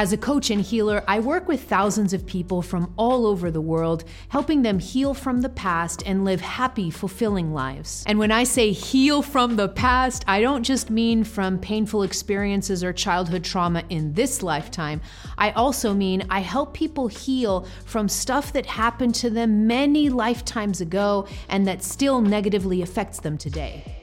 As a coach and healer, I work with thousands of people from all over the world, helping them heal from the past and live happy, fulfilling lives. And when I say heal from the past, I don't just mean from painful experiences or childhood trauma in this lifetime. I also mean I help people heal from stuff that happened to them many lifetimes ago and that still negatively affects them today.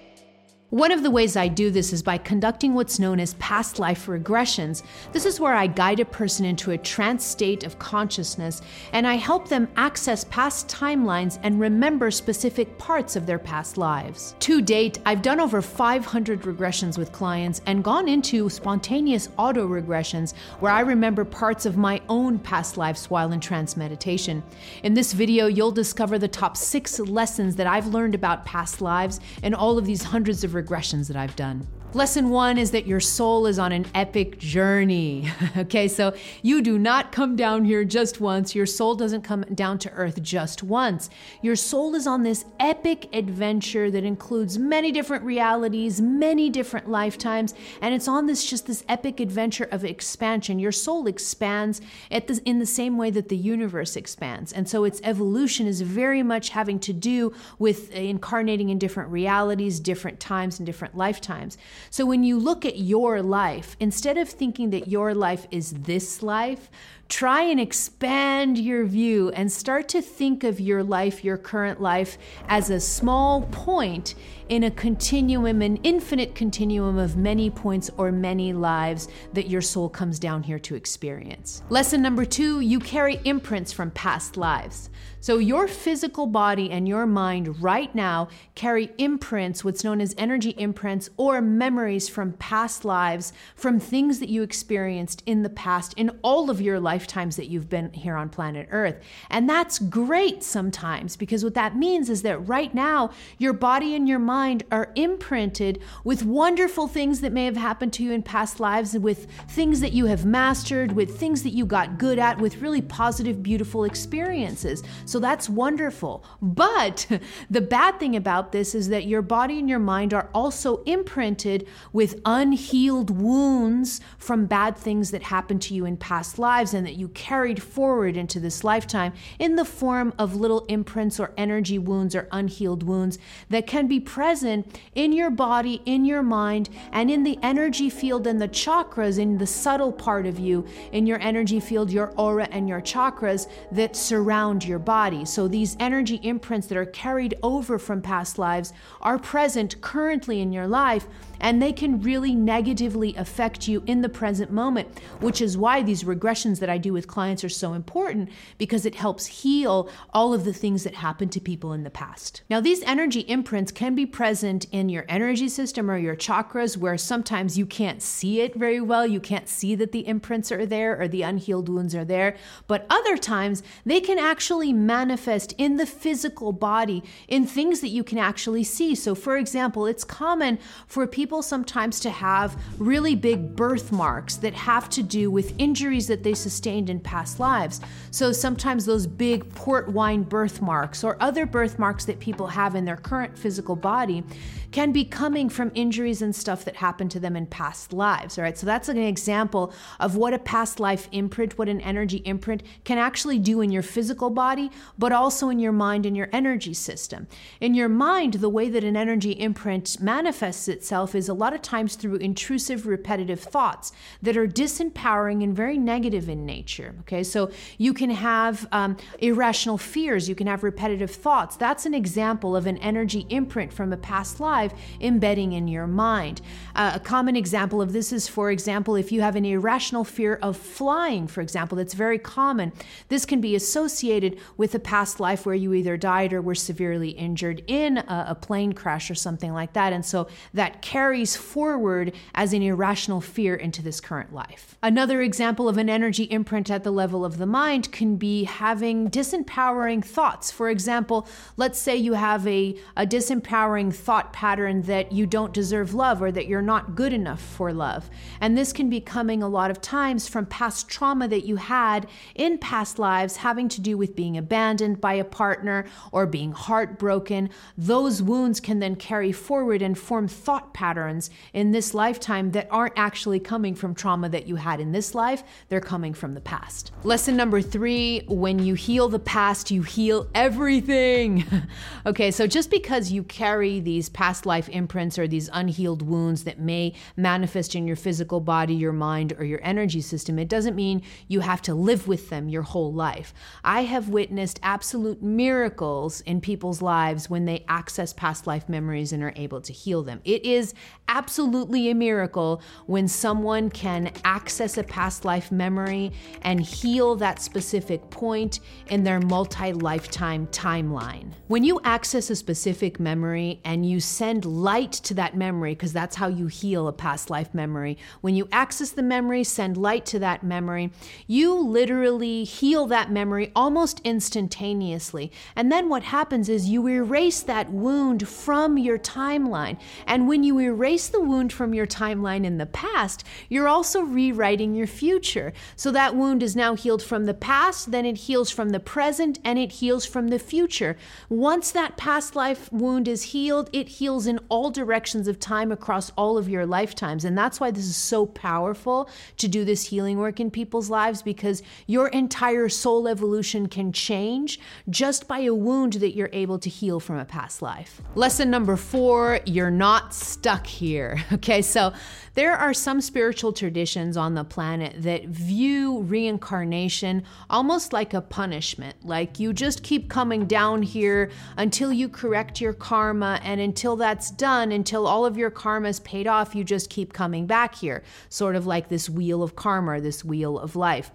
One of the ways I do this is by conducting what's known as past life regressions. This is where I guide a person into a trance state of consciousness and I help them access past timelines and remember specific parts of their past lives. To date, I've done over 500 regressions with clients and gone into spontaneous auto regressions where I remember parts of my own past lives while in trance meditation. In this video, you'll discover the top six lessons that I've learned about past lives and all of these hundreds of regressions that I've done. Lesson one is that your soul is on an epic journey. okay, so you do not come down here just once. Your soul doesn't come down to earth just once. Your soul is on this epic adventure that includes many different realities, many different lifetimes, and it's on this just this epic adventure of expansion. Your soul expands the, in the same way that the universe expands. And so its evolution is very much having to do with incarnating in different realities, different times, and different lifetimes. So when you look at your life, instead of thinking that your life is this life, try and expand your view and start to think of your life, your current life, as a small point in a continuum, an infinite continuum of many points or many lives that your soul comes down here to experience. Lesson number two you carry imprints from past lives. So, your physical body and your mind right now carry imprints, what's known as energy imprints, or memories from past lives, from things that you experienced in the past in all of your lifetimes that you've been here on planet Earth. And that's great sometimes because what that means is that right now, your body and your mind are imprinted with wonderful things that may have happened to you in past lives, with things that you have mastered, with things that you got good at, with really positive, beautiful experiences. So that's wonderful. But the bad thing about this is that your body and your mind are also imprinted with unhealed wounds from bad things that happened to you in past lives and that you carried forward into this lifetime in the form of little imprints or energy wounds or unhealed wounds that can be present in your body, in your mind, and in the energy field and the chakras, in the subtle part of you, in your energy field, your aura, and your chakras that surround your body. So these energy imprints that are carried over from past lives are present currently in your life and they can really negatively affect you in the present moment, which is why these regressions that I do with clients are so important because it helps heal all of the things that happened to people in the past. Now, these energy imprints can be present in your energy system or your chakras where sometimes you can't see it very well. You can't see that the imprints are there or the unhealed wounds are there. But other times, they can actually manifest in the physical body in things that you can actually see. So, for example, it's common for people sometimes to have really big birthmarks that have to do with injuries that they in past lives. So sometimes those big port wine birthmarks or other birthmarks that people have in their current physical body can be coming from injuries and stuff that happened to them in past lives. All right, so that's an example of what a past life imprint, what an energy imprint can actually do in your physical body, but also in your mind and your energy system. In your mind, the way that an energy imprint manifests itself is a lot of times through intrusive, repetitive thoughts that are disempowering and very negative in nature. Okay, so you can have um, irrational fears, you can have repetitive thoughts. That's an example of an energy imprint from a past life embedding in your mind. Uh, a common example of this is, for example, if you have an irrational fear of flying, for example, that's very common. This can be associated with a past life where you either died or were severely injured in a, a plane crash or something like that. And so that carries forward as an irrational fear into this current life. Another example of an energy imprint at the level of the mind can be having disempowering thoughts. For example, let's say you have a, a disempowering thought pattern that you don't deserve love or that you're not good enough for love. And this can be coming a lot of times from past trauma that you had in past lives having to do with being abandoned by a partner or being heartbroken. Those wounds can then carry forward and form thought patterns in this lifetime that aren't actually coming from trauma that you had in this life, they're coming from the past. Lesson number three when you heal the past, you heal everything. okay, so just because you carry these past life imprints or these unhealed wounds that may manifest in your physical body, your mind, or your energy system, it doesn't mean you have to live with them your whole life. I have witnessed absolute miracles in people's lives when they access past life memories and are able to heal them. It is absolutely a miracle when someone can access a past life memory and heal that specific point in their multi lifetime timeline. When you access a specific memory and you send light to that memory, because that's how you heal a past life memory, when you access the memory, send light to that memory, you literally heal that memory almost instantaneously. And then what happens is you erase that wound from your timeline. And when you erase the wound from your timeline in the past, you're also rewriting your future. So that wound is now healed from the past, then it heals from the present, and it heals from the future. Once that past life wound is healed, it heals in all directions of time across all of your lifetimes. And that's why this is so powerful to do this healing work in people's lives because your entire soul evolution can change just by a wound that you're able to heal from a past life. Lesson number four you're not stuck here. Okay, so there are some spiritual traditions on the planet that view reincarnation almost like a punishment. Like you just keep coming down here until you correct your karma, and until that's done, until all of your karma is paid off, you just keep coming back here. Sort of like this wheel of karma, this wheel of life.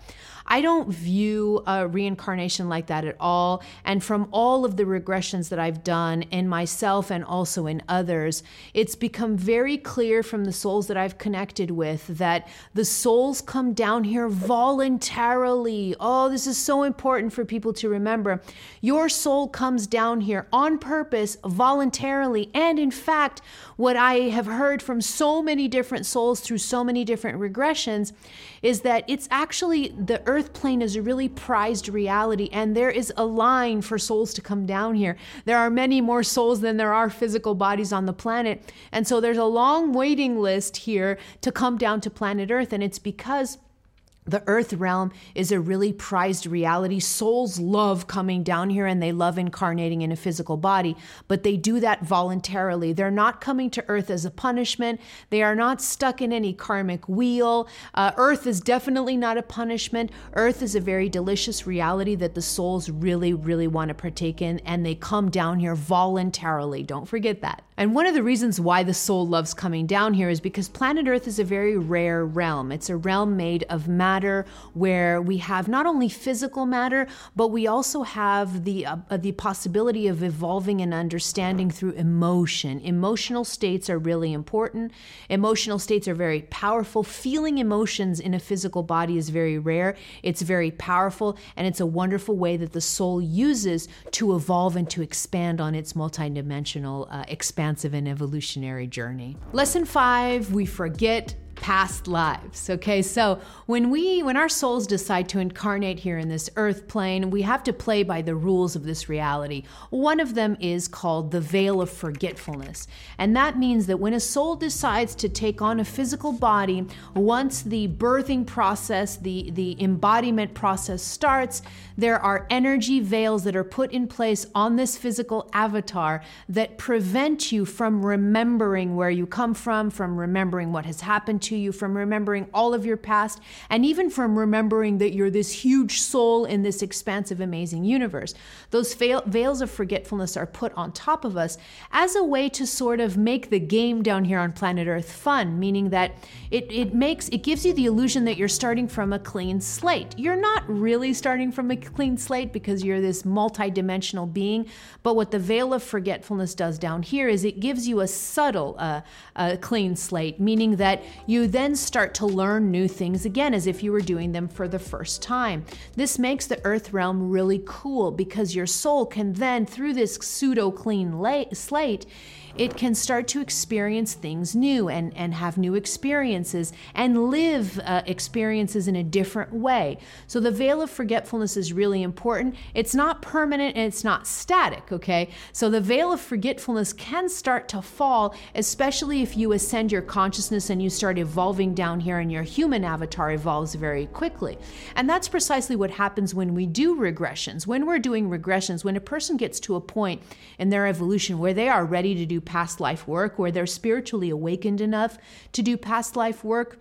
I don't view a reincarnation like that at all. And from all of the regressions that I've done in myself and also in others, it's become very clear from the souls that I've connected with that the souls come down here voluntarily. Oh, this is so important for people to remember. Your soul comes down here on purpose, voluntarily. And in fact, what I have heard from so many different souls through so many different regressions is that it's actually the earth plane is a really prized reality, and there is a line for souls to come down here. There are many more souls than there are physical bodies on the planet. And so there's a long waiting list here to come down to planet Earth, and it's because the earth realm is a really prized reality. Souls love coming down here and they love incarnating in a physical body, but they do that voluntarily. They're not coming to earth as a punishment. They are not stuck in any karmic wheel. Uh, earth is definitely not a punishment. Earth is a very delicious reality that the souls really, really want to partake in, and they come down here voluntarily. Don't forget that. And one of the reasons why the soul loves coming down here is because planet Earth is a very rare realm. It's a realm made of matter where we have not only physical matter, but we also have the uh, the possibility of evolving and understanding through emotion. Emotional states are really important. Emotional states are very powerful. Feeling emotions in a physical body is very rare. It's very powerful and it's a wonderful way that the soul uses to evolve and to expand on its multidimensional uh, expansive and evolutionary journey. Lesson five, we forget past lives. Okay, so when we when our souls decide to incarnate here in this earth plane, we have to play by the rules of this reality. One of them is called the veil of forgetfulness. And that means that when a soul decides to take on a physical body, once the birthing process, the the embodiment process starts, there are energy veils that are put in place on this physical avatar that prevent you from remembering where you come from, from remembering what has happened to you, from remembering all of your past, and even from remembering that you're this huge soul in this expansive, amazing universe. Those veils of forgetfulness are put on top of us as a way to sort of make the game down here on planet Earth fun, meaning that it, it makes it gives you the illusion that you're starting from a clean slate. You're not really starting from a clean slate because you're this multidimensional being, but what the veil of forgetfulness does down here is it gives you a subtle uh, uh, clean slate, meaning that you then start to learn new things again as if you were doing them for the first time. This makes the earth realm really cool because your soul can then, through this pseudo clean slate, it can start to experience things new and, and have new experiences and live uh, experiences in a different way. So the veil of forgetfulness is really important. It's not permanent and it's not static, okay? So the veil of forgetfulness can start to fall, especially if you ascend your consciousness and you start evolving down here and your human avatar evolves very quickly. And that's precisely what happens when we do regressions. When we're doing regressions, when a person gets to a point in their evolution where they are ready to do past life work, where they're spiritually awakened enough to do past life work,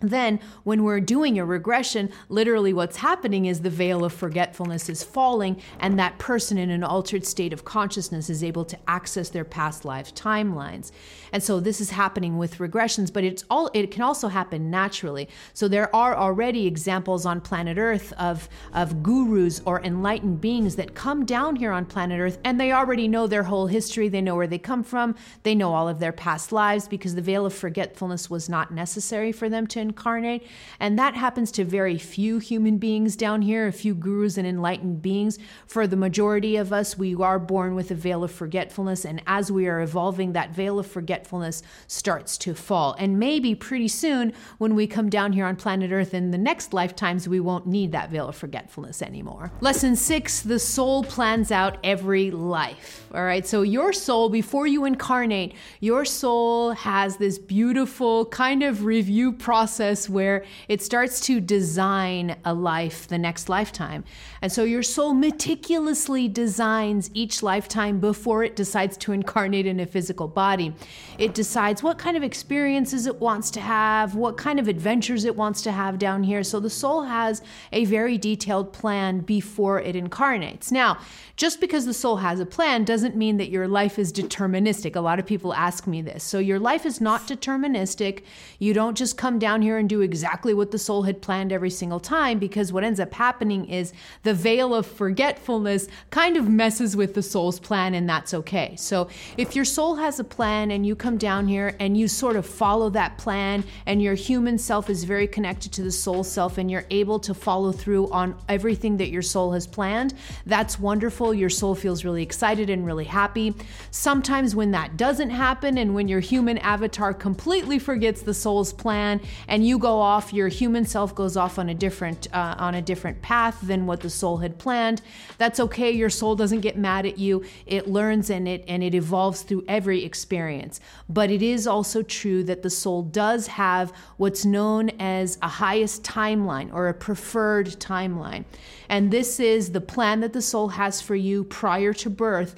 then, when we're doing a regression, literally what's happening is the veil of forgetfulness is falling, and that person in an altered state of consciousness is able to access their past life timelines. And so this is happening with regressions, but it's all it can also happen naturally. So there are already examples on planet Earth of, of gurus or enlightened beings that come down here on planet Earth and they already know their whole history, they know where they come from, they know all of their past lives because the veil of forgetfulness was not necessary for them to incarnate. And that happens to very few human beings down here, a few gurus and enlightened beings. For the majority of us, we are born with a veil of forgetfulness. And as we are evolving, that veil of forgetfulness starts to fall. And maybe pretty soon, when we come down here on planet Earth in the next lifetimes, we won't need that veil of forgetfulness anymore. Lesson six the soul plans out every life. All right, so your soul, before you incarnate, your soul has this beautiful kind of review process process where it starts to design a life the next lifetime. And so your soul meticulously designs each lifetime before it decides to incarnate in a physical body. It decides what kind of experiences it wants to have, what kind of adventures it wants to have down here. So the soul has a very detailed plan before it incarnates. Now, just because the soul has a plan doesn't mean that your life is deterministic. A lot of people ask me this. So your life is not deterministic. You don't just come down here and do exactly what the soul had planned every single time because what ends up happening is the veil of forgetfulness kind of messes with the soul's plan and that's okay. So if your soul has a plan and you come down here and you sort of follow that plan and your human self is very connected to the soul self and you're able to follow through on everything that your soul has planned, that's wonderful your soul feels really excited and really happy. Sometimes when that doesn't happen and when your human avatar completely forgets the soul's plan and you go off, your human self goes off on a different uh, on a different path than what the soul had planned. That's okay. Your soul doesn't get mad at you. It learns and it and it evolves through every experience. But it is also true that the soul does have what's known as a highest timeline or a preferred timeline. And this is the plan that the soul has for you prior to birth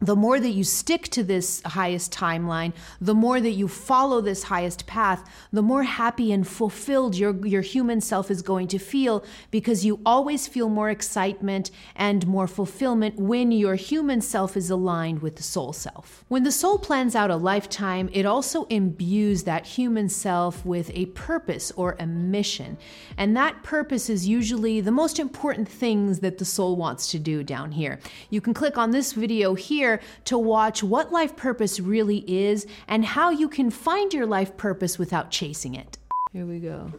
the more that you stick to this highest timeline, the more that you follow this highest path, the more happy and fulfilled your, your human self is going to feel because you always feel more excitement and more fulfillment when your human self is aligned with the soul self. When the soul plans out a lifetime, it also imbues that human self with a purpose or a mission. And that purpose is usually the most important things that the soul wants to do down here. You can click on this video here to watch what life purpose really is and how you can find your life purpose without chasing it. Here we go.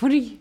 What are you?